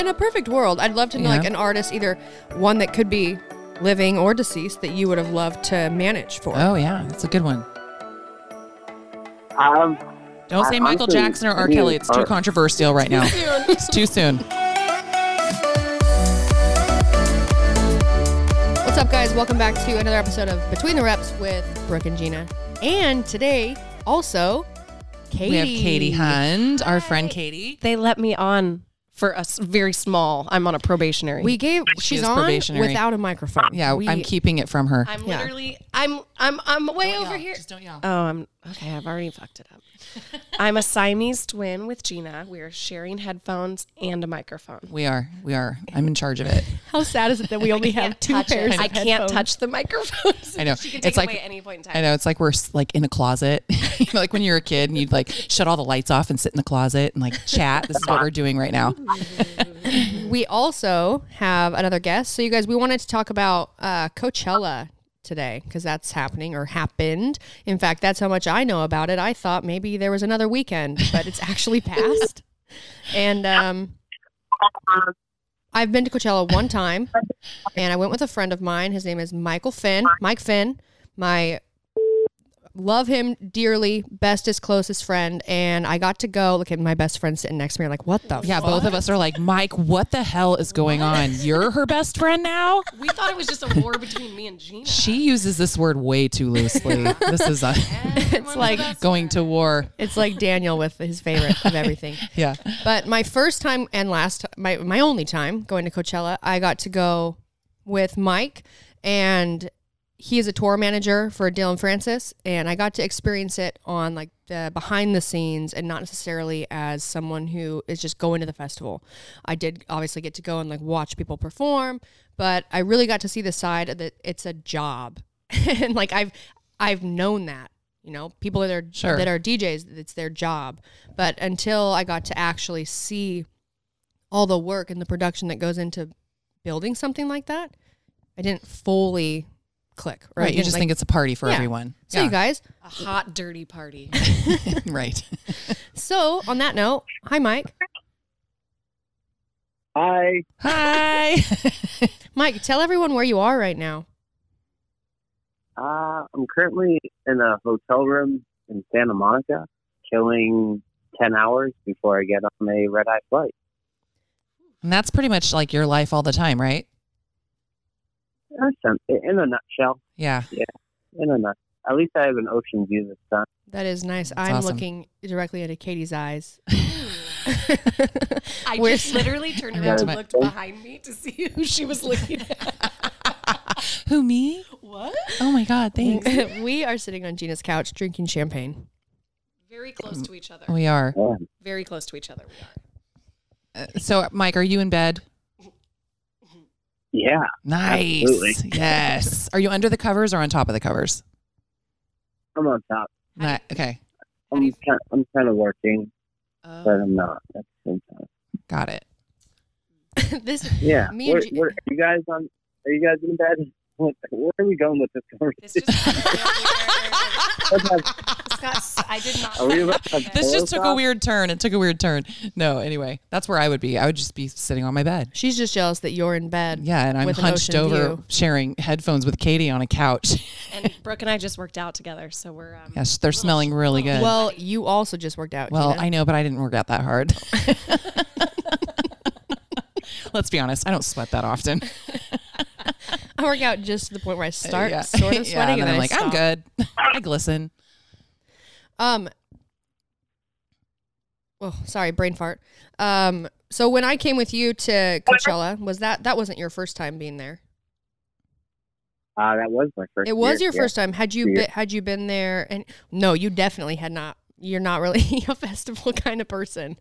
in a perfect world, I'd love to know like an artist, either one that could be living or deceased, that you would have loved to manage for. Oh yeah, that's a good one. Um, Don't I say Michael honestly- Jackson or R. mean, Kelly. It's too art- controversial right now. it's too soon. What's up, guys? Welcome back to another episode of Between the Reps with Brooke and Jeanna. And today, also, Katie. We have Katie Hund, our friend Katie. They let me on for a s- very small. I'm on a probationary. We gave She she's is on probationary. without a microphone. Yeah, We- I'm keeping it from her. I'm Yeah. literally. I'm. I'm. I'm way over here. Just don't yell. Oh, I'm okay. I've already fucked it up. I'm a Siamese twin with Jeanna. We are sharing headphones and a microphone. We are. We are. I'm in charge of it. How sad is it that we only have two pairs? it. Of I can't touch the microphones. I know. She can It's like- away at any point in time. I know. It's like we're like in a closet. you know, like when you're a kid and you'd like shut all the lights off and sit in the closet and like chat. This is what we're doing right now. We also have another guest. So, you guys, we wanted to talk about uh, Coachella today because that's happening or happened. In fact, that's how much I know about it. I thought maybe there was another weekend, but it's actually passed. And um, I've been to Coachella one time, and I went with a friend of mine. His name is Michael Finn. Mike Finn, my love him dearly, bestest, closest friend. And I got to go. Look at my best friend sitting next to me. Like, what the? Yeah, both of us are like, Mike, what the hell is going on? You're her best friend now? we thought it was just a war between me and Jeanna. She uses this word way too loosely. This is a It's like going to war. It's like Daniel with his favorite of everything. Yeah. But my first time and last, my my only time going to Coachella, I got to go with Mike, and he is a tour manager for Dillon Francis, and I got to experience it on like the behind the scenes and not necessarily as someone who is just going to the festival. I did obviously get to go and like watch people perform, but I really got to see the side that it's a job, and like I've I've known that. You know, people that are Sure. that are DJs, it's their job. But until I got to actually see all the work and the production that goes into building something like that, I didn't fully click. Or I Right. You didn't, just like- think it's a party for Yeah. everyone. So you guys. a hot, dirty party. right. So on that note, hi Mike. Hi. Hi. Mike, tell everyone where you are right now. uh, I'm currently in a hotel room in Santa Monica, killing ten hours before I get on a red eye flight. and that's pretty much like your life all the time, right? That's some- In a nutshell, Yeah. Yeah. In a nut. At least I have an ocean view this time. That is nice. I'm awesome. looking directly into Katie's eyes. I Where- just literally turned around and know. looked behind me to see who she was looking at. Who me? what? Oh my God. Thanks. we are sitting on Jeanna's couch drinking champagne. Very close to each other. we are. Yeah. Very close to each other. We are. Uh, So, Mike, are you in bed? Yeah, Nice. Absolutely. Yes. Are you under the covers or on top of the covers? I'm on top. Ni- okay. I'm kind, I'm kind of working, Uh, but I'm not at the same time. Got it. this Yeah. Me and Where, G- where, are you guys on? Are you guys in bed? Where are we going with this this conversation? Just Let's This got s- I did not. Are we about to have This just took a weird turn. It took a weird turn. No, anyway, that's where I would be. I would just be sitting on my bed. she's just jealous that you're in bed. Yeah, and I'm With an hunched ocean over view. sharing headphones with Katie on a couch. And Brooke and I just worked out together, so we're. Um, yes, they're smelling really good. Well, Well, you also just worked out. Well, I know, but I didn't work out that hard. Let's be honest, I don't sweat that often. I work out just to the point where I start yeah. sort of Yeah, sweating, and then and I'm like, I I'm good. I glisten. Um. Oh, sorry, brain fart. Um. So when I came with you to Coachella, was that that wasn't your first time being there? Uh, that was my first. It was year, your yeah. first time. Had you been, had you been there? And no, you definitely had not. You're not really a festival kind of person,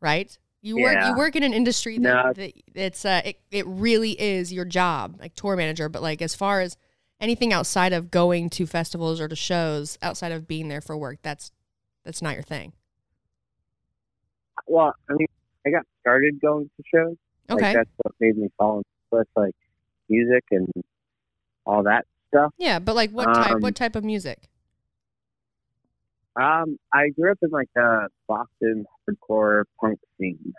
right? You work Yeah. you work in an industry that, No. that it's uh it, it really is your job, like tour manager. But like as far as anything outside of going to festivals or to shows, outside of being there for work, that's that's not your thing. Well, I mean, I got started going to shows. Okay. Like that's what made me fall in with like music and all that stuff. yeah, but like what type Um, what type of music? Um, I grew up in like the Boston hardcore punk scene.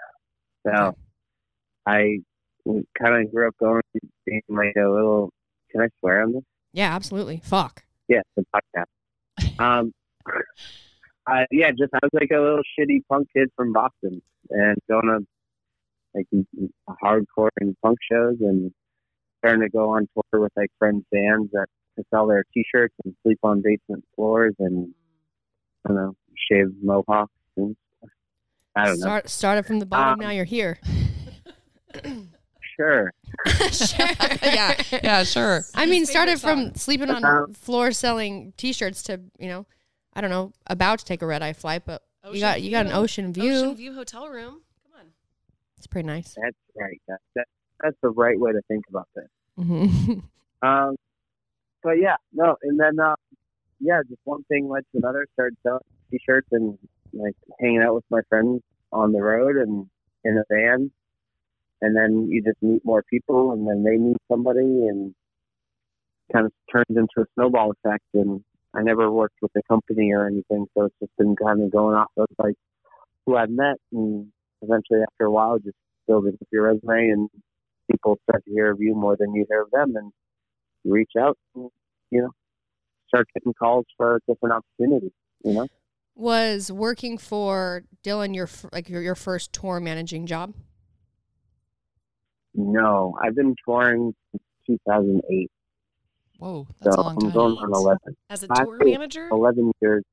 So I kind of grew up going being like a little. Can I swear on this? Yeah, absolutely. Fuck. Yeah, the podcast. Um, I, yeah, just I was like a little shitty punk kid from Boston, and going to like hardcore and punk shows, and starting to go on tour with like friends bands that to sell their T-shirts and sleep on basement floors, and I don't know, shave mohawks and stuff. I don't know. Start, started from the bottom. Um, now you're here. Sure. sure. yeah, yeah, sure. I mean, started from sleeping on Um, floors selling T-shirts to you know, I don't know, about to take a red eye flight, but you got you got an ocean view. Ocean View hotel room. Come on. It's pretty nice. That's right. That, that, that's the right way to think about this. hmm Um, but yeah, no, and then uh, yeah, just one thing led to another. Started selling t-shirts and like hanging out with my friends on the road and in a van, and then you just meet more people, and then they meet somebody, and kind of turns into a snowball effect. And I never worked with a company or anything, so it's just been kind of going off of like who I've met, and eventually after a while, just building up your resume, and people start to hear of you more than you hear of them, and you reach out and, you know, start getting calls for different opportunities, you know? Was working for Dillon your like your, your first tour managing job? No, I've been touring since 2008. Whoa, that's so a long I'm time. going on 11. As a I tour think- manager. 11 years,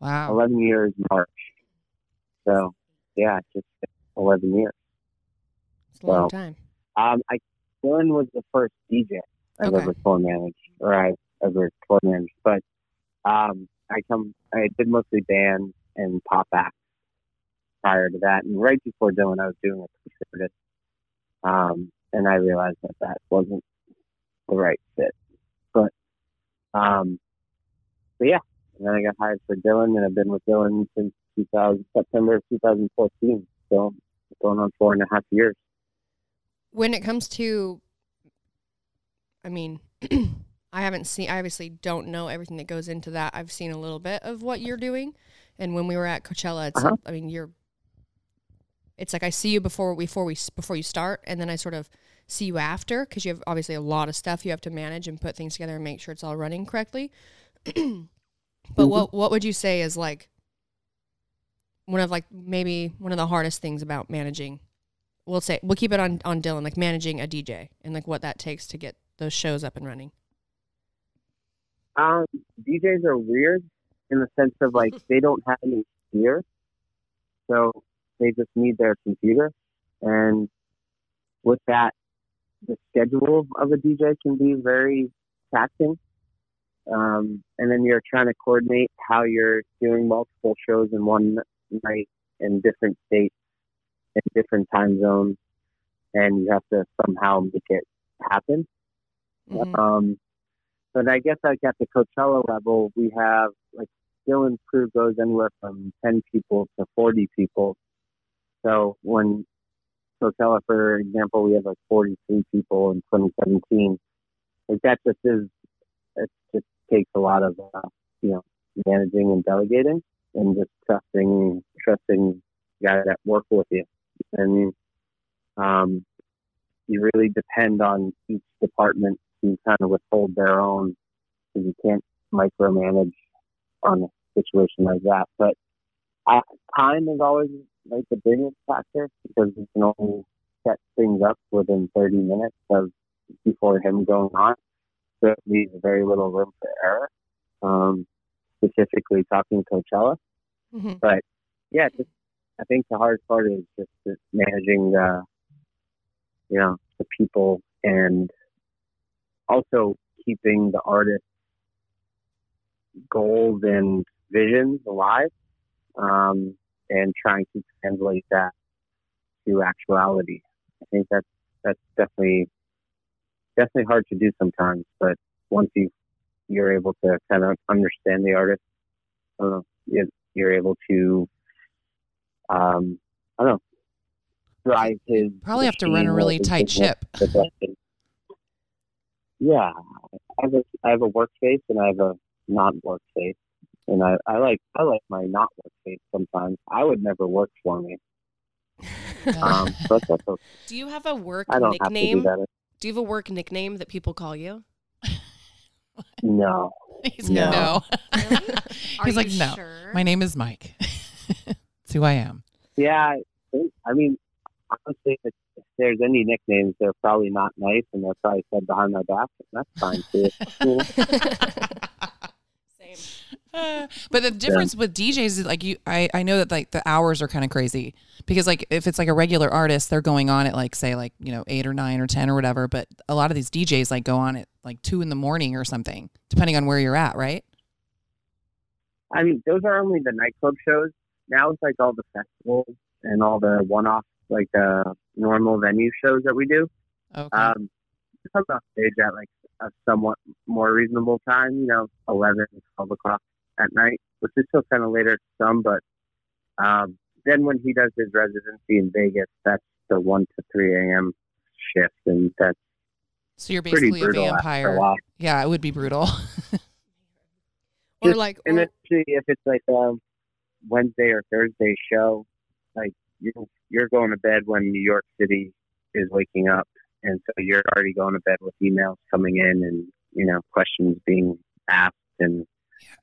Wow. 11 years March. So, yeah, just 11 years. It's a long Well, time. Um, I, Dillon was the first DJ I've Okay. ever tour managed, or I've ever tour managed. But um, I come, I did mostly band and pop acts prior to that, and right before Dillon, I was doing a concertist. Um, and I realized that that wasn't the right fit. But, um, but yeah, and then I got hired for Dillon, and I've been with Dillon since 2000, September of 2014. So going on four and a half years. When it comes to, I mean, I haven't seen. I obviously don't know everything that goes into that. I've seen a little bit of what you're doing, and when we were at Coachella, it's. Uh-huh. I mean, you're. It's like I see you before before we before you start, and then I sort of see you after because you have obviously a lot of stuff you have to manage and put things together and make sure it's all running correctly. but Mm-hmm. what what would you say is like one of like maybe one of the hardest things about managing? We'll say we'll keep it on on Dillon, like managing a DJ and like what that takes to get those shows up and running. Um, DJs are weird in the sense of like they don't have any gear, so they just need their computer, and with that, the schedule of a DJ can be very taxing. Um, and then you're trying to coordinate how you're doing multiple shows in one night in different states, in different time zones, and you have to somehow make it happen. Mhm. Um, but I guess like at the Coachella level, we have like Dillon's crew goes anywhere from 10 people to 40 people. So when Coachella, for example, we have like 43 people in 2017. Like that just is, it just takes a lot of, uh, you know, managing and delegating and just trusting, trusting guys that work with you. And, um, you really depend on each department to kind of withhold their own because you can't micromanage on a situation like that. But uh, time is always like the biggest factor because you can only set things up within 30 minutes of before him going on. So it leaves very little room for error. Um, specifically talking Coachella, Mhm. but yeah, just, I think the hardest part is just the managing the, you know, the people and also keeping the artist's goals and visions alive um, and trying to translate that to actuality. I think that's that's definitely definitely hard to do sometimes, but once you you're able to kind of understand the artist, I don't know, you- you're able to um, I don't know drive his Probably have to run a really tight ship. The best thing. Yeah, I have a I have a workspace and I have a non workspace, and I, I like I like my not workspace sometimes. I would never work for me. Um, but that's okay. Do you have a work I don't have to do nickname? better. Do you have a work nickname that people call you? No. He's No. no. Are He's like, no. sure? My name is Mike. That's who I am. Yeah, I think- I mean, honestly, if, if there's any nicknames, they're probably not nice, and they're probably said behind my back. and That's fine too. You know? Same. Uh, but the difference with DJs is like you I, I know that like the hours are kind of crazy because like if it's like a regular artist they're going on at like say like you know 8 or 9 or 10 or whatever but a lot of these DJs like go on at like 2 in the morning or something depending on where you're at right I mean, those are only the nightclub shows. Now it's like all the festivals and all the one-off, like the normal venue shows that we do. okay Um, come off stage at like a somewhat more reasonable time, you know, 11, 12 o'clock at night, which is still kind of later to some, but um, then when he does his residency in Vegas, that's the 1 to 3 a.m. shift, and that's so you're basically a vampire a while. yeah it would be brutal or Just- like, And or- especially if it's like a Wednesday or Thursday show, like you're, you're going to bed when New York City is waking up. And so you're already going to bed with emails coming in and, you know, questions being asked. And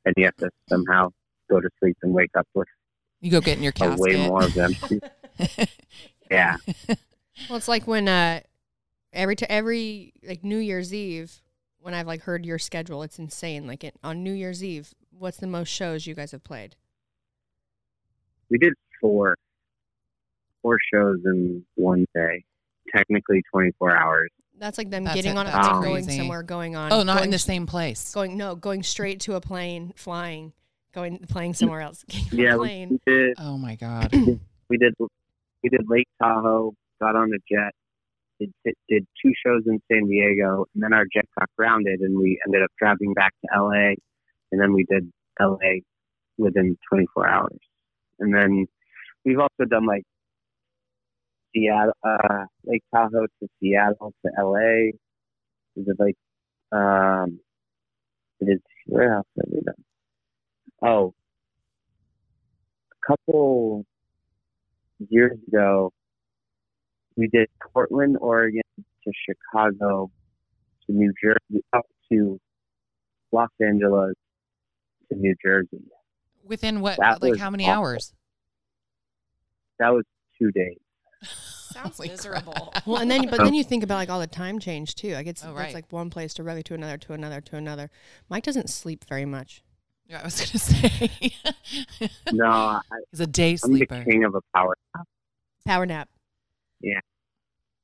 and you have to somehow go to sleep and wake up with you go get in your a casket way more of them. yeah. well, it's like when uh, every to every like New Year's Eve, when I've like heard your schedule, it's insane. Like it, on New Year's Eve, what's the most shows you guys have played? We did four, four shows in one day, technically 24 hours. That's like them That's getting a- on a that's plane, going crazy. somewhere, going on. oh not going in the same place Going no, going straight to a plane, flying, going playing somewhere else. Yeah, plane. we did oh my god we did we did Lake Tahoe, got on a jet, did, did two shows in San Diego, and then our jet got grounded, and we ended up driving back to LA, and then we did LA within 24 hours, and then we've also done like Seattle, uh, Lake Tahoe to Seattle to LA. Is it like um, we did where else have we done? Oh, a couple years ago, we did Portland, Oregon to Chicago to New Jersey, up to Los Angeles to New Jersey. within what That like how many awful. hours That was two days. Sounds Holy miserable. crap. Well, and then but then you think about like all the time change too. Like it's Oh, it's right. like one place to really to another to another to another. Mike doesn't sleep very much. yeah, I was gonna say No, I, he's a day I'm the king of a power nap. Power nap. Yeah.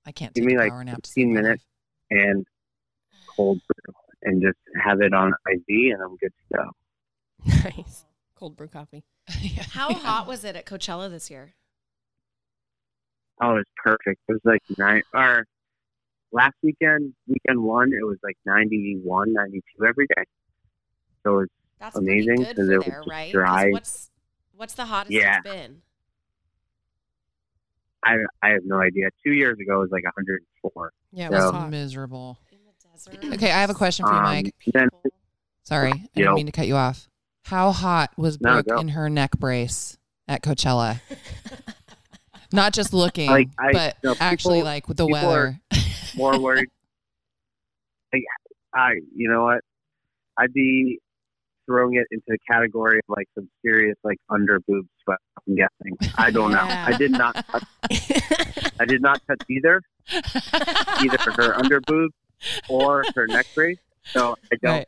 I can't Give take me a like power nap to 15 minutes. life. and cold brew and just have it on IV and I'm good to go. Nice. Cold brew coffee. Yeah. How hot was it at Coachella this year? Oh, it's perfect. It was like nine or last weekend, weekend one, it was like 91, 92 every day. So it's That's Amazing, because good 'cause for it was there, just right? 'Cause dry. What's what's the hottest Yeah. it's been? I I have no idea. Two years ago it was like 104. Yeah, it So- was That's hot. miserable. In the desert. Okay, I have a question for you, Um, Mike. then Sorry, I Yo. didn't mean to cut you off. How hot was No, Brooke go. in her neck brace at Coachella? Not just looking, Like, I- but no, actually people- like with the weather. more worried. like, I, you know what? I'd be throwing it into the category of like some serious like under boob sweat. I'm guessing. I don't know. I did not. Touch, I did not touch either, either her under boob or her neck brace. So I don't. Right.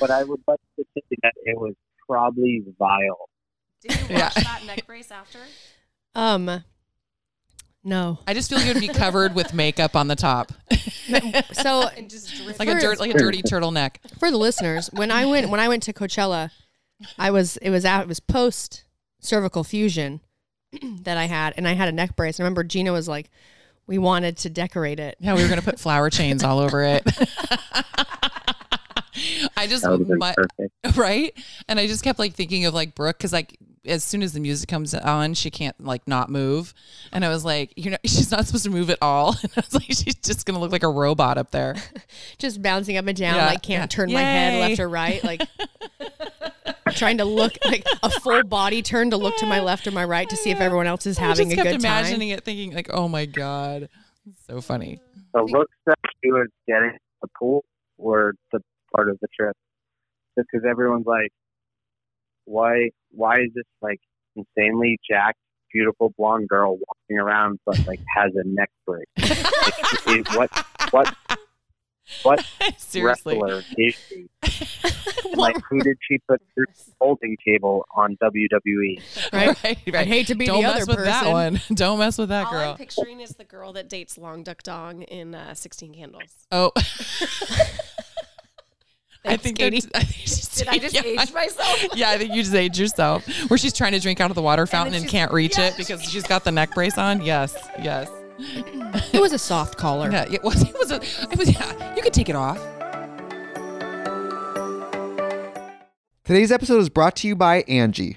But I would like to say that it was probably vile. Did you Yeah. wash that neck brace after? um no. I just feel like it would be covered with makeup on the top, So just like a dirt, like a dirty turtleneck. for the listeners, when I went when I went to Coachella, I was it was out it was post cervical fusion that I had, and I had a neck brace. I remember Jeanna was like, we wanted to decorate it. Yeah, we were gonna put flower chains all over it. I just That would have been my, perfect. right, and I just kept like thinking of like Brooke because like as soon as the music comes on, she can't like not move, and I was like, you know, she's not supposed to move at all. And I was like, she's just gonna look like a robot up there. Just bouncing up and down, Yeah, like can't yeah. turn my head left or right. Like trying to look like a full body turn to look to my left or my right to see if everyone else is I having just a kept good imagining time. it, thinking like, "Oh my god, so funny." The looks that she was getting at the pool were the part of the trip. Just because everyone's like, why, why is this like insanely jacked, beautiful blonde girl walking around but like has a neck brace? Like, is- what, what, what Seriously. wrestler is she? Like, who did she put through the holding table on? WWE? Right? right, I'd hate to be Don't the mess other with person. that one. Don't mess with that All girl. I'm picturing is the girl that dates Long Duck Dong in uh, 16 Candles. oh. I Thanks, think Katie. that's- I think she's- Did I just yeah. age myself? Yeah, I think you just aged yourself. Where she's trying to drink out of the water fountain and, she's- can't reach yeah. it because she's got the neck brace on. Yes, yes. It was a soft collar. Yeah, it was. It was. A, it was. Yeah, you could take it off. Today's episode is brought to you by Angie.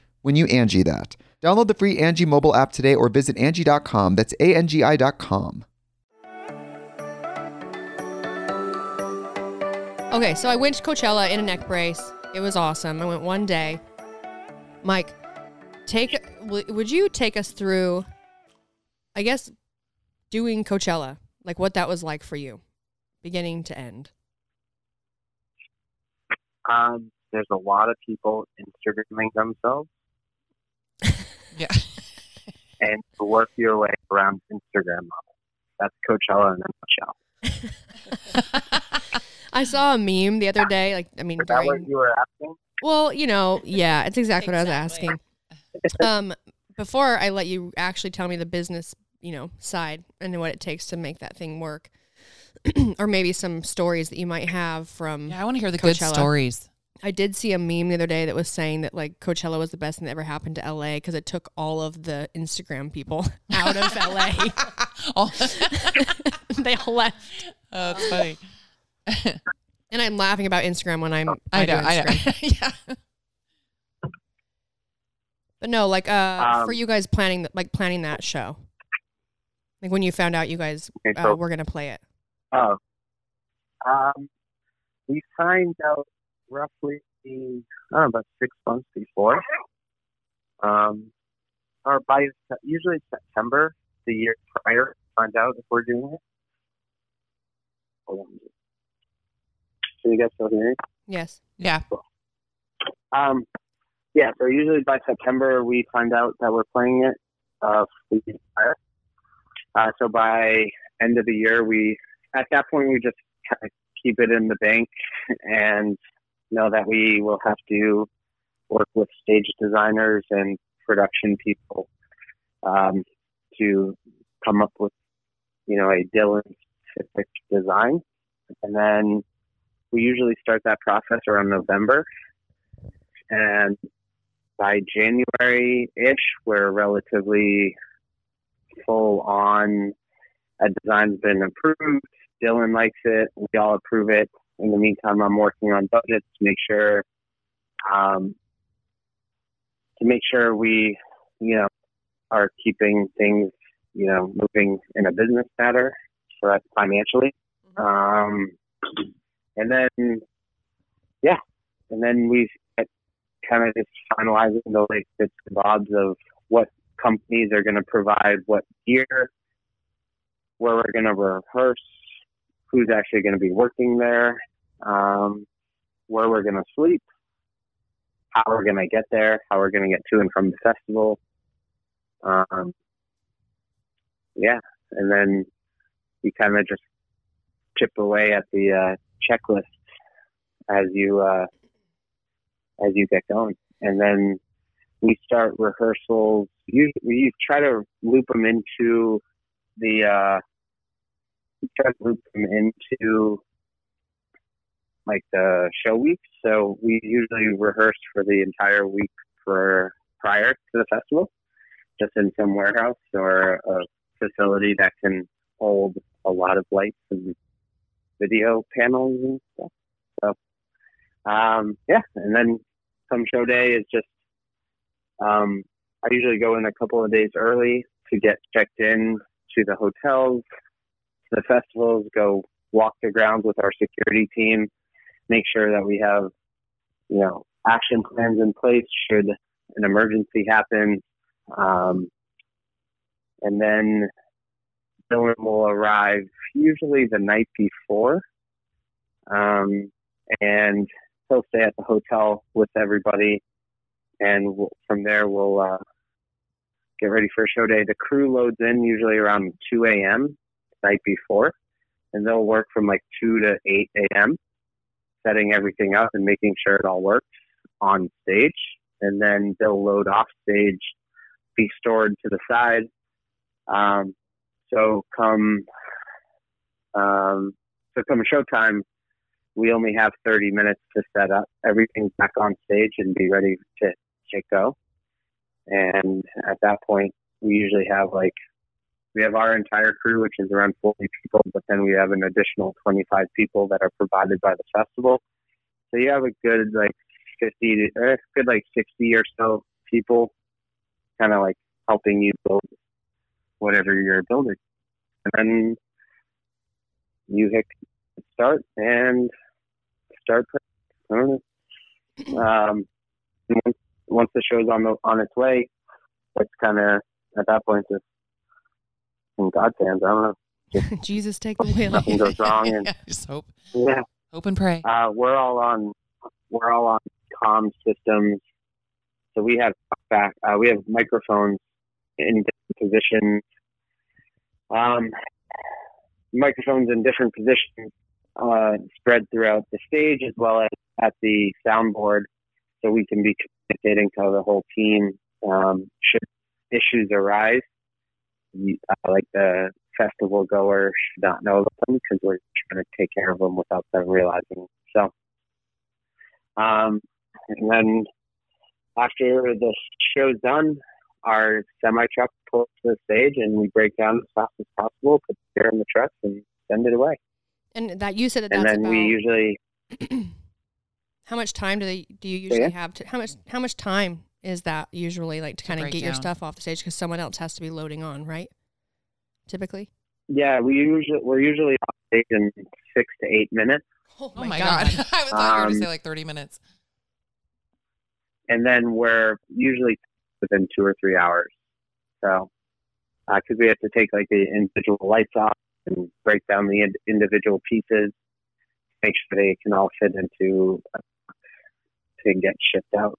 when you Angie that. Download the free Angie mobile app today or visit Angie.com. That's A-N-G-I dot com. Okay, so I went to Coachella in a neck brace. It was awesome. I went one day. Mike, take w- would you take us through I guess doing Coachella, like what that was like for you, beginning to end. Um, there's a lot of people Instagramming themselves, Yeah. and work your way around Instagram models. That's Coachella in a nutshell. I saw a meme the other day, like I mean Is that what you were asking? Well, you know, yeah, it's exactly what I was asking. Um, before I let you actually tell me the business, you know, side and what it takes to make that thing work, or maybe some stories that you might have from. Yeah, I want to hear the good stories. I did see a meme the other day that was saying that like Coachella was the best thing that ever happened to LA because it took all of the Instagram people out of LA. They all left. oh, that's funny. And I'm laughing about Instagram when I'm I do know. I know. Instagram. yeah. But no, like uh, Um, for you guys planning th- like planning that show, like when you found out you guys Okay, uh, so- were gonna play it. Oh, um, we signed out roughly I don't know, about six months before. Um, or by usually September the year prior, find out if we're doing it. Hold on. Can you guys still hear me? Yes. Yeah. Um, yeah, so usually by September we find out that we're playing it. Uh, the year prior. Uh, so by end of the year, we at that point we just kind of keep it in the bank and know that we will have to work with stage designers and production people um, to come up with, you know, a Dillon specific design, and then we usually start that process around November, and by January ish, we're relatively full on. A design's been approved. Dillon likes it. We all approve it. In the meantime, I'm working on budgets to make sure, um, to make sure we, you know, are keeping things, you know, moving in a business matter. for us financially. Um, and then, yeah, and then we kind of just finalizing the like bits and bobs of what companies are going to provide what gear, where we're going to rehearse, who's actually going to be working there, um, where we're going to sleep, how we're going to get there, how we're going to get to and from the festival. Um, yeah, and then you kind of just chip away at the uh, checklist as you uh, as you get going, and then we start rehearsals. You we try to loop them into the uh, try to loop them into like the show week. So we usually rehearse for the entire week for prior to the festival, just in some warehouse or a facility that can hold a lot of lights and video panels and stuff. So um, yeah, and then come show day is just um, I usually go in a couple of days early to get checked in to the hotels, to the festivals, go walk the grounds with our security team, make sure that we have, you know, action plans in place should an emergency happen. Um, and then Dillon will arrive usually the night before. Um, and he'll stay at the hotel with everybody. And we'll, from there, we'll uh, get ready for show day. The crew loads in usually around 2 a.m. the night before, and they'll work from like 2 to 8 a.m., setting everything up and making sure it all works on stage. And then they'll load off stage, be stored to the side. Um, so come, um, so come showtime, we only have 30 minutes to set up everything back on stage and be ready to, to go. And at that point, we usually have like, we have our entire crew, which is around 40 people, but then we have an additional 25 people that are provided by the festival. So you have a good like 50 to, or good like 60 or so people kind of like helping you build whatever you're building. And then you hit start and start. I don't know. Um, once, once the show's on the, on its way, it's kind of at that point just in God's hands. I don't know. Jesus, take the wheel. Nothing goes wrong, and yeah, just hope, yeah, hope and pray. uh, we're all on we're all on comm systems. So we have back uh, we have microphones in different positions. Um, microphones in different positions uh, spread throughout the stage as well as at the soundboard, so we can be communicating to the whole team um, should issues arise. Uh, like the festival goer should not know about them because we're trying to take care of them without them realizing. So, um, and then after the show's done, our semi truck pulls to the stage and we break down as fast as possible, put the beer in the truck, and send it away. And that you said that And then about we usually how much time do they do you usually Yeah. have to how much how much time is that usually like to kind of break get your stuff off the stage because someone else has to be loading on, right? Typically. yeah we usually we're usually off stage in six to eight minutes. oh my God. I thought you were going Um, to say like 30 minutes. and then we're usually within two or three hours. So, because we have to take like the individual lights off and break down the ind- individual pieces, make sure they can all fit into uh, to get shipped out.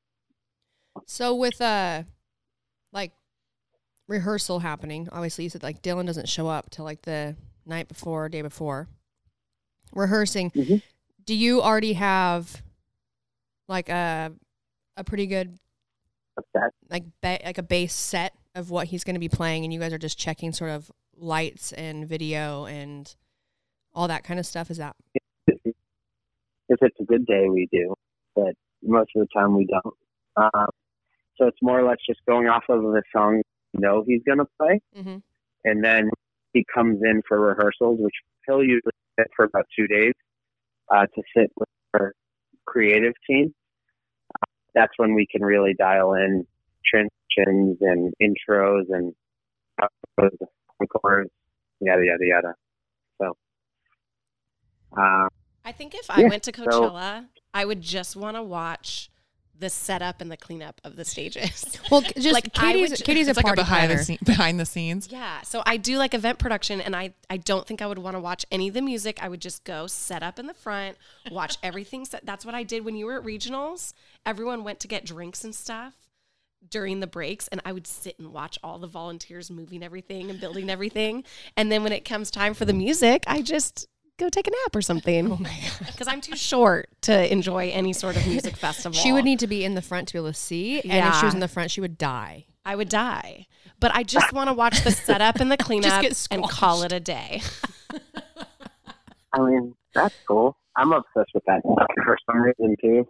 So with uh like rehearsal happening, obviously you said like Dillon doesn't show up till like the night before, day before. Rehearsing. Mhm. Do you already have like a a pretty good like ba- like a base set of what he's going to be playing and you guys are just checking sort of lights and video and all that kind of stuff is that If it's a good day, we do, but most of the time we don't. Um, so it's more or less just going off of the song we know he's going to play. mm-hmm. and then he comes in for rehearsals, which he'll usually sit for about two days uh, to sit with our creative team. Uh, that's when we can really dial in transitions and intros and encores, yada yada yada. Uh, I think if I Yeah, went to so- Coachella, I would just want to watch the setup and the cleanup of the stages. Well, just Like, Katie's would- Katie's a It's like a behind planner. the scene, behind the scenes. yeah, so I do like event production, and I I don't think I would want to watch any of the music. I would just go set up in the front, watch everything. Set. That's what I did when you were at regionals. Everyone went to get drinks and stuff during the breaks, and I would sit and watch all the volunteers moving everything and building everything. And then when it comes time for the music, I just go take a nap or something. Oh Because I'm too short to enjoy any sort of music festival. She would need to be in the front to be able to see, and if she was in the front, she would die. I would die. But I just want to watch the setup and the cleanup and call it a day. I mean, that's cool. I'm obsessed with that stuff for some reason too.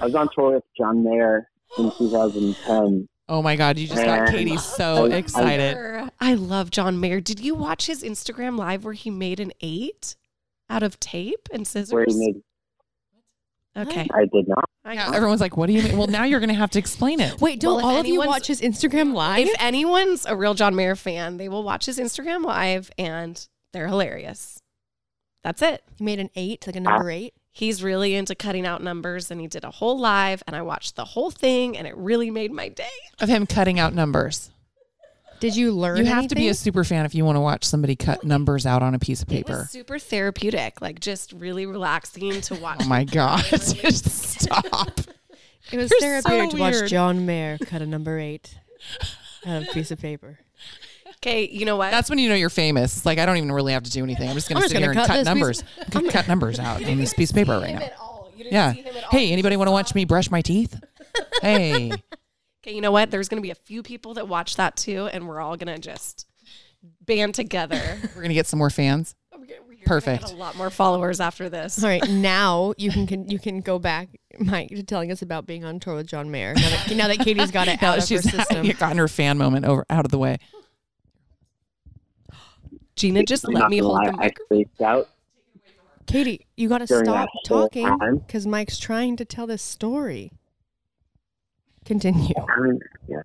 I was on tour with John Mayer in 2010. Oh my God, you just got Katie so I- I- excited. I love John Mayer. Did you watch his Instagram live where he made an eight out of tape and scissors? Made, okay. I did not. I Yeah, everyone's like, "What do you mean?" Well, now you're going to have to explain it. Wait, don't Well, all of you watch his Instagram live? if anyone's a real John Mayer fan, they will watch his Instagram live and they're hilarious. That's it. he made an eight, like a number eight. He's really into cutting out numbers and he did a whole live and I watched the whole thing and it really made my day. Of him cutting out numbers. Did you learn? You have to be a super fan if you want to watch somebody cut numbers out on a piece of It paper. was super therapeutic, like just really relaxing to watch. Oh my God. Stop. It was You're therapeutic so to watch. John Mayer cut a number eight on a piece of paper. Okay, you know what? That's when you know you're famous. It's like, I don't even really have to do anything. I'm just going I'm to just sit here gonna and cut cut numbers. piece- I can cut numbers out on this piece of paper right now. at all. You didn't Yeah. see him at all. Hey, anybody want to watch me brush my teeth? Hey. Okay, you know what? There's going to be a few people that watch that too, and we're all going to just band together. We're going to get some more fans. We're gonna- we're gonna Perfect. get A lot more followers after this. All right, now you can, can you can go back, Mike, to telling us about being on tour with John Mayer. Now that, now that Katie's got it out that of her she's system. gotten her fan moment over out of the way. Jeanna just I'm let me hold lie, the I microphone. freaked out. Katie, you got to stop talking because Mike's trying to tell this story. Continue. I mean, yeah.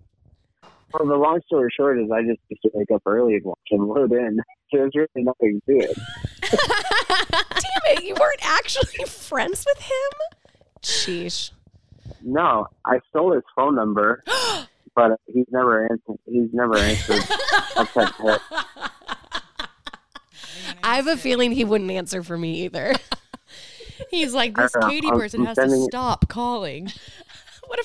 Well, the long story short is I just used to wake up early and watch him load in. There's really nothing to it. Damn it, you weren't actually friends with him? Sheesh. No, I stole his phone number, but he's never answered. He's never answered. I've sent. I have a feeling he wouldn't answer for me either. He's like, this don't Katie person I'm has to stop calling.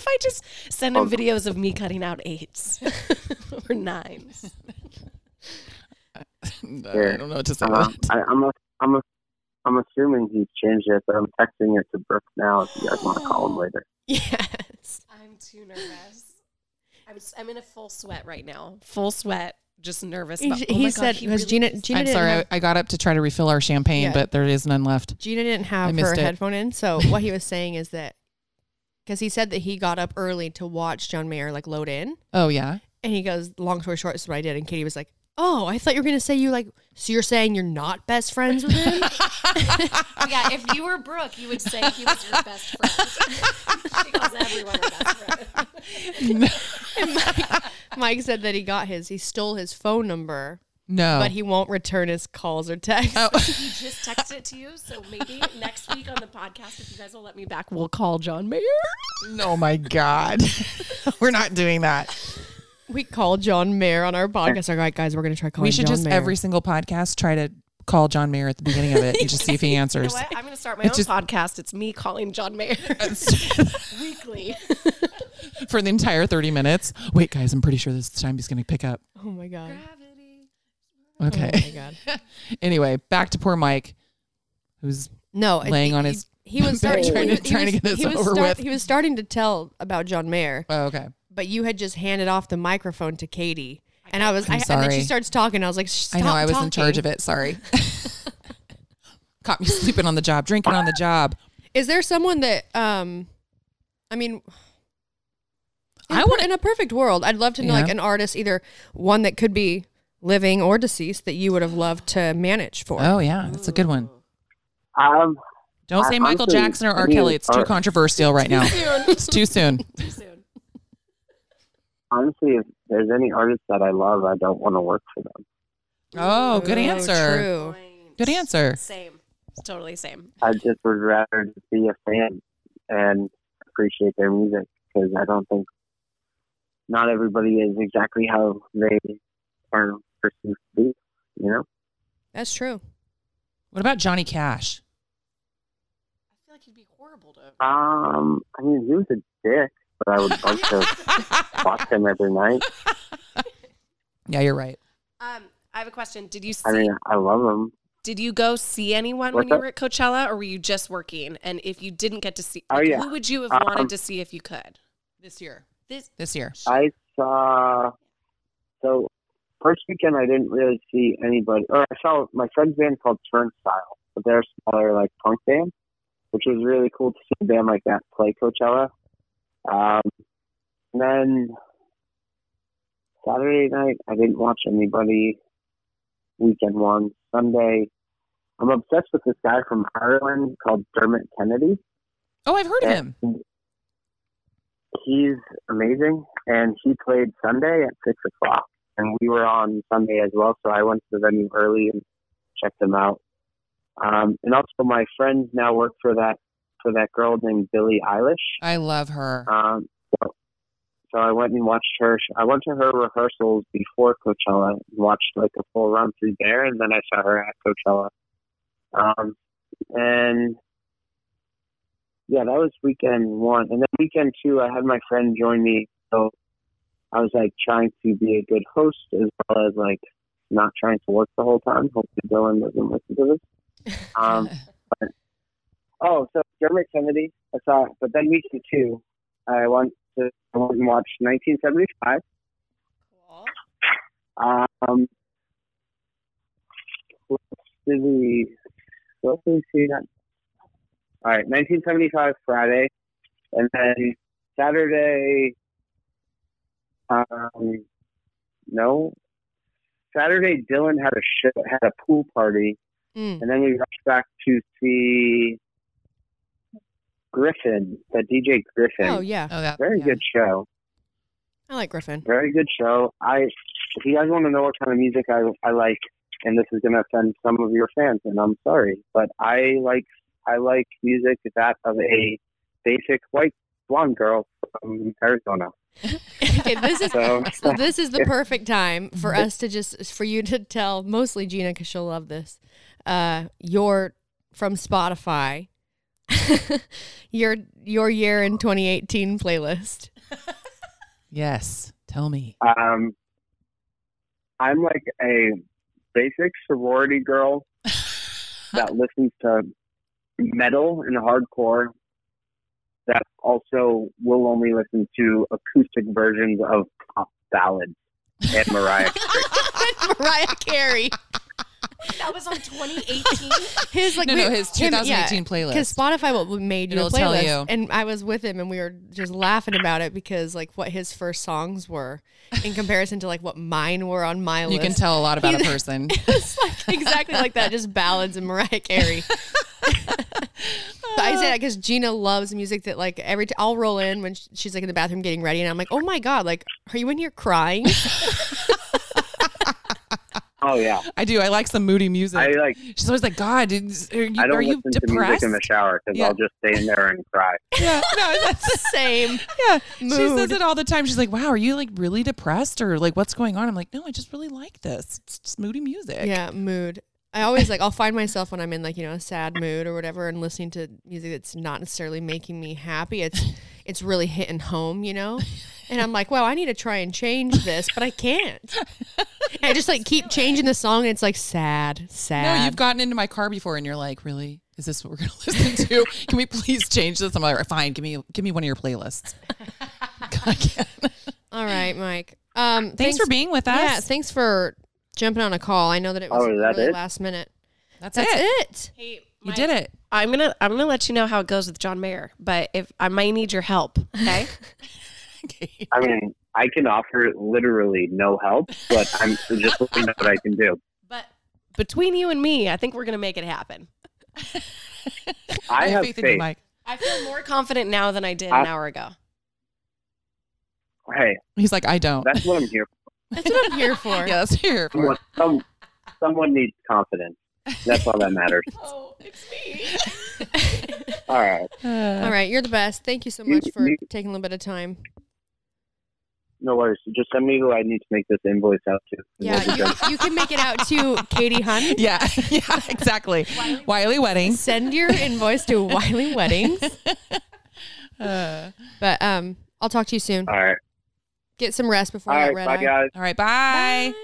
What if I just send him Oh. videos of me cutting out eights or nines? I don't know what to say. Uh, I, am a, I'm a, I'm assuming he's changed it, but I'm texting it to Brooke now. If you guys want to call him later. Yes. I'm too nervous. I'm, s- I'm in a full sweat right now. Full sweat, just nervous. He, About, he oh my God, said he because really Jeanna Jeanna I'm didn't sorry. have, I, I got up to try to refill our champagne, Yeah. but there is none left. Jeanna didn't I have missed her it. headphone in. So what he was saying is that because he said that he got up early to watch John Mayer like load in, Oh, yeah. and he goes, "Long story short, this is what I did." And Katie was like, "Oh, I thought you were gonna say you like, so you're saying you're not best friends with him?" yeah, if you were Brooke, you would say he was your best friend. she calls everyone her best friend. Mike, Mike said that he got his, he stole his phone number, No. but he won't return his calls or texts. oh. He just texted it to you, so maybe next week on the podcast, if you guys will let me back, we'll call John Mayer. oh, my God. We're not doing that. We call John Mayer on our podcast. All right, guys, we're gonna try calling. we should John just Mayer. every single podcast try to call John Mayer at the beginning of it and just see if he You know answers. what? I'm going to start my It's own just- podcast. It's me calling John Mayer weekly. For the entire 30 minutes. Wait, guys, I'm pretty sure this time he's going to pick up. Oh my god. Gravity. Okay. Oh my god. anyway, back to poor Mike, who's No, it- Laying on his He was starting, trying to- was- trying to was- get this over with. He was starting to tell about John Mayer, oh, okay. but you had just handed off the microphone to Katie, and I was, I, and then she starts talking. I was like, I know I was in charge of it. Sorry. Caught me sleeping on the job, drinking on the job. Is there someone that, um, I mean, in I wanna- in a perfect world, I'd love to know like an artist, either one that could be living or deceased, that you would have loved to manage for. Oh yeah, that's a good one. Um, Don't I- say Michael honestly, Jackson or I R. mean, Kelly. It's too or- controversial right now. It's too soon. Too soon. honestly, if there's any artists that I love, I don't want to work for them. Oh, good answer. True. Good answer. Same. It's totally same. I just would rather just be a fan and appreciate their music because I don't think not everybody is exactly how they are perceived to be. You know, That's true. What about Johnny Cash? I feel like he'd be horrible to. um, I mean, he was a dick, but I would like to watch him every night. Yeah, you're right. Um, I have a question. Did you see? I mean, I love him. did you go see anyone when you that? were at Coachella, or were you just working? And if you didn't get to see, Oh, yeah. who would you have Um, wanted to see if you could? This year. This This year. I saw so first weekend I didn't really see anybody or I saw my friend's band called Turnstile, but they're a smaller like punk band, which was really cool to see a band like that play Coachella. Um and then Saturday night I didn't watch anybody. Weekend one. Sunday I'm obsessed with this guy from Ireland called Dermot Kennedy. Oh, I've heard of him. He's amazing, and he played Sunday at six o'clock, and we were on Sunday as well. So I went to the venue early and checked them out. Um, and also, my friends now work for that for that girl named Billie Eilish. I love her. Um, so, so I went and watched her. I went to her rehearsals before Coachella and watched like a full run through there, and then I saw her at Coachella. Um, and yeah, that was weekend one, and then weekend two, I had my friend join me. So I was like trying to be a good host as well as like not trying to work the whole time. Hopefully, Dillon doesn't listen to this. Um, Oh, so Dermot Kennedy, I saw, but then weekend two, I went to I went and watched 1975. Um, what did we? What else did we see that? All right, 1975 Friday, and then Saturday. Um, no, Saturday Dillon had a show, had a pool party, Mm. and then we rushed back to see Gryffin, the DJ Gryffin. Oh yeah, Oh, that. Very yeah. good show. I like Gryffin. Very good show. I, if you guys want to know what kind of music I, I like, and this is going to offend some of your fans, and I'm sorry, but I like I like music that of a basic white blonde girl from Arizona. okay, this is So, so this is the perfect time for us to just for you to tell mostly Jeanna because she'll love this. Uh, your from Spotify, your your year in 2018 playlist. Yes. Tell me. um, I'm like a basic sorority girl that listens to metal and hardcore that also will only listen to acoustic versions of pop ballads and Mariah Carey. Mariah Carey. that was on 2018. His like No, no, his 2018 playlist. Because Spotify will- made you It'll a tell playlist, you. and I was with him, and we were just laughing about it because like what his first songs were in comparison to like what mine were on my You list. can tell a lot about a person. it's like exactly like that, just ballads and Mariah Carey. But I say that because Jeanna loves music that like every t- I'll roll in when she's like in the bathroom getting ready, and I'm like, oh my god, like, are you in here crying? Oh yeah, I do. I like some moody music. I like. She's always like, God, is, are you, I don't are you listen to music in the shower because Yeah. I'll just stay in there and cry. yeah, no, that's the Same. yeah. She says it all the time. She's like, Wow, are you like really depressed or like what's going on? I'm like, No, I just really like this. It's just moody music. Yeah, mood. I always like I'll find myself when I'm in like you know a sad mood or whatever, and listening to music that's not necessarily making me happy. It's it's really hitting home, you know. And I'm like, wow, I need to try and change this, but I can't. And I just like keep changing the song, and it's like sad, sad. No, you've gotten into my car before, and you're like, "Really? Is this what we're gonna listen to? Can we please change this?" I'm like, "Fine, give me give me one of your playlists." I can't. All right, Mike. Um, Thanks, for being with us. Yeah, thanks for jumping on a call. I know that it was Oh, is that really it? last minute. That's, That's it. it. hey, You did it. I'm gonna I'm gonna let you know how it goes with John Mayer, but if I might need your help, okay? Okay. I mean, I can offer literally no help, but I'm just looking at what I can do. but between you and me, I think we're gonna make it happen. I have faith in you, faith. Mike. I feel more confident now than I did I- an hour ago. Hey, He's like, "I don't." that's what I'm here for. That's what I'm here for. yeah, that's here. For. Someone, some, someone needs confidence. That's all that matters. Oh, it's me. All right. All right, you're the best. Thank you so much for taking a little bit of time. No worries. Just send me who I need to make this invoice out to. Yeah, you, you can make it out to Katie Hund. Yeah, yeah, exactly. Wylie Wedding. Send your invoice to Wylie Weddings. Uh, But um, I'll talk to you soon. All right. Get some rest before All that right. red Bye, eye. guys. all right, bye. Bye.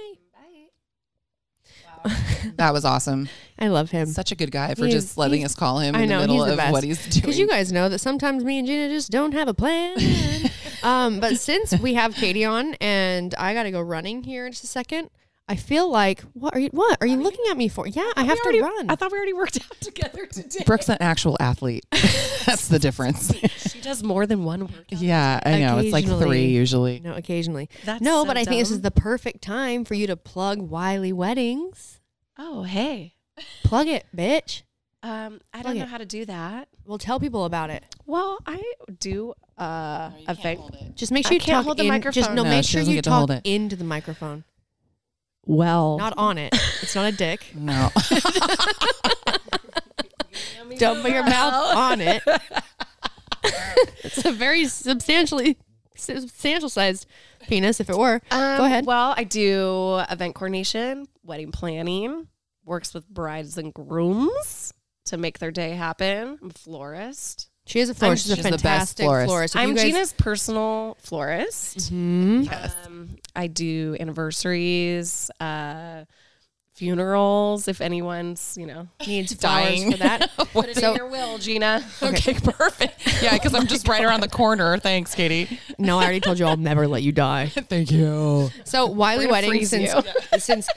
That was awesome. I love him. Such a good guy for He's- just letting he's- us call him I in know, the middle he's the of best. what he's doing. Because you guys know that sometimes me and Jeanna just don't have a plan. um, but since we have Katie on and I got to go running here in just a second, I feel like what are you? What are you looking at me for? Yeah, I have to already, run. I thought we already worked out together today. Brooke's an actual athlete. That's the difference. She does more than one workout. yeah, I know. It's like three usually. no, occasionally. That's no, so but I think this is the perfect time for you to plug Wylie Weddings. Oh, hey. Plug it, bitch. Um, I Plug don't know it. how to do that. We'll tell people about it. Well, I do uh event. Just make I sure you can't talk hold the in, Just microphone. no, No, make sure you get to hold talk it. into the microphone, Well, not on it. It's not a dick. No. Don't put your mouth on it. it's a very substantially substantial sized penis. If it were, go Um, ahead. Well, I do event coordination, wedding planning, works with brides and grooms to make their day happen. I'm a florist. She is a florist. She's a she's the best fantastic florist. florist. I'm guys, Jeanna's personal florist. Hmm? Um, I do anniversaries, uh, funerals. If anyone's, you know, needs flowers Dying. for that. put it So- in your will, Jeanna. okay, perfect. Yeah, because I'm just right around the corner. Thanks, Katie. no, I already told you I'll never let you die. Thank you. So Wylie gonna wedding since you. since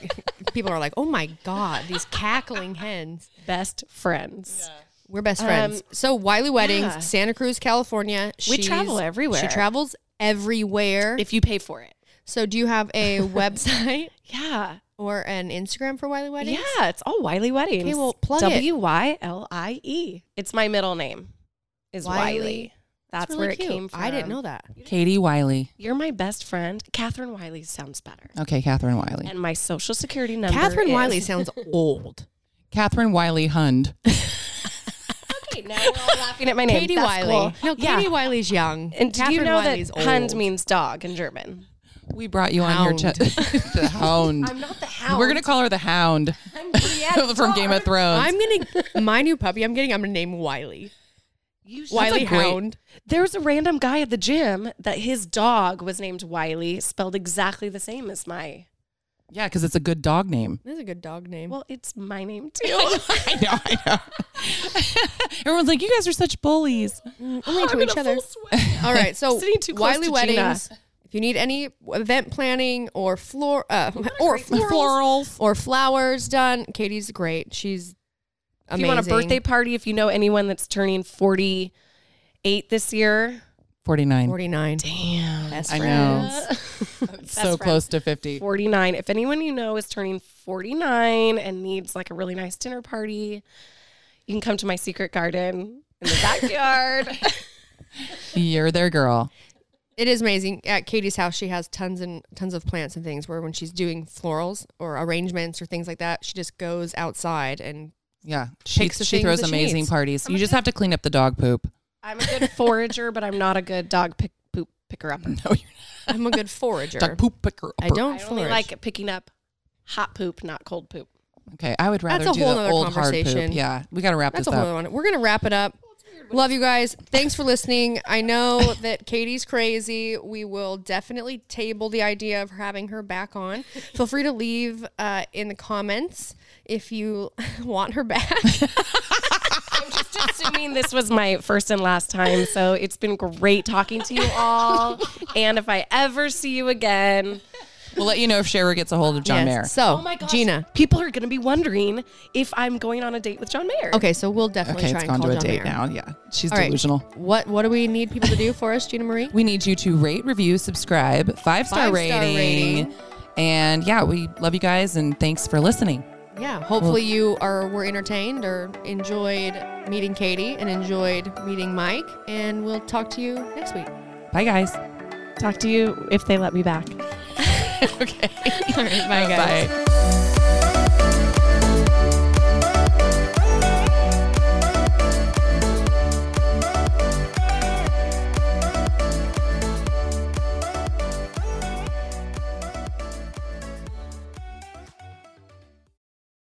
people are like, oh my god, these cackling hens. Best friends. We're best friends. Um, so Wylie weddings, yeah. Santa Cruz, California. We She's- travel everywhere. She travels everywhere. If you pay for it. so do you have a website Yeah. or an Instagram for Wylie weddings? Yeah, it's all Wylie Weddings. Okay, well, plug it. W Y L I E. It's my middle name. Is Wylie. Wylie. That's really where it cute. came from. I didn't know that. Katie Wylie. You're my best friend. Catherine Wylie sounds better. Okay, Catherine Wylie. And my social security number. Catherine is- Wylie sounds old. Catherine Wylie Hund. Okay, now we're all laughing at my name. Katie That's Wylie. cool. No, Yeah. Katie Wylie's young. And do you know Wylie's that Hund means dog in German? We brought you on here Hound. to the Hound. I'm not the hound. We're gonna call her the Hound I'm Brienne from Game of Thrones. I'm getting my new puppy. I'm getting. I'm gonna name Wiley. You Wiley a great- Hound. There's a random guy at the gym that his dog was named Wylie, spelled exactly the same as my. Yeah, because it's a good dog name. That's a good dog name. Well, it's my name too. I know, I know. Everyone's like, you guys are such bullies. only to each other. All right, so Sitting too close Wylie to weddings. If you need any event planning or floor uh, or florals, Florals. or flowers done, Katie's great. She's If you want a birthday party, if you know anyone that's turning 48 this year, 49. 49. damn. Best I friends. know. so close to 50. 49. If anyone you know is turning 49 and needs like a really nice dinner party, you can come to my secret garden in the backyard. You're their girl. It is amazing. At Katie's house, she has tons and tons of plants and things. Where when she's doing florals or arrangements or things like that, she just goes outside and Yeah. She, she throws she amazing needs. parties. You just have to clean up the dog poop. I'm a good forager, but I'm not a good dog pick, poop picker up. No, you're I'm a good forager. Dog poop picker. I don't I only forage. like picking up hot poop, not cold poop. Okay, I would rather That's a do whole the nother old hard poop. conversation. Yeah, we got to wrap it up. That's a this whole up. other one. We're gonna wrap it up. Love you guys. Thanks for listening. I know that Katie's crazy. We will definitely table the idea of having her back on. Feel free to leave uh, in the comments if you want her back. I'm just assuming this was my first and last time, so it's been great talking to you all. And if I ever see you again, We'll let you know if Shara gets a hold of John Yes. Mayer. So, oh my gosh, Jeanna. people are going to be wondering if I'm going on a date with John Mayer. Okay, so we'll definitely Okay, try it's and gone call to a John date Mayer. now. Yeah, she's All right. delusional. What What do we need people to do for us, Jeanna Marie? We need you to rate, review, subscribe, five star Five-star rating. rating. And yeah, we love you guys and thanks for listening. Yeah, hopefully you are were entertained or enjoyed meeting Katie and enjoyed meeting Mike. And we'll talk to you next week. Bye, guys. Talk to you if they let me back. okay. All right, bye guys. Bye.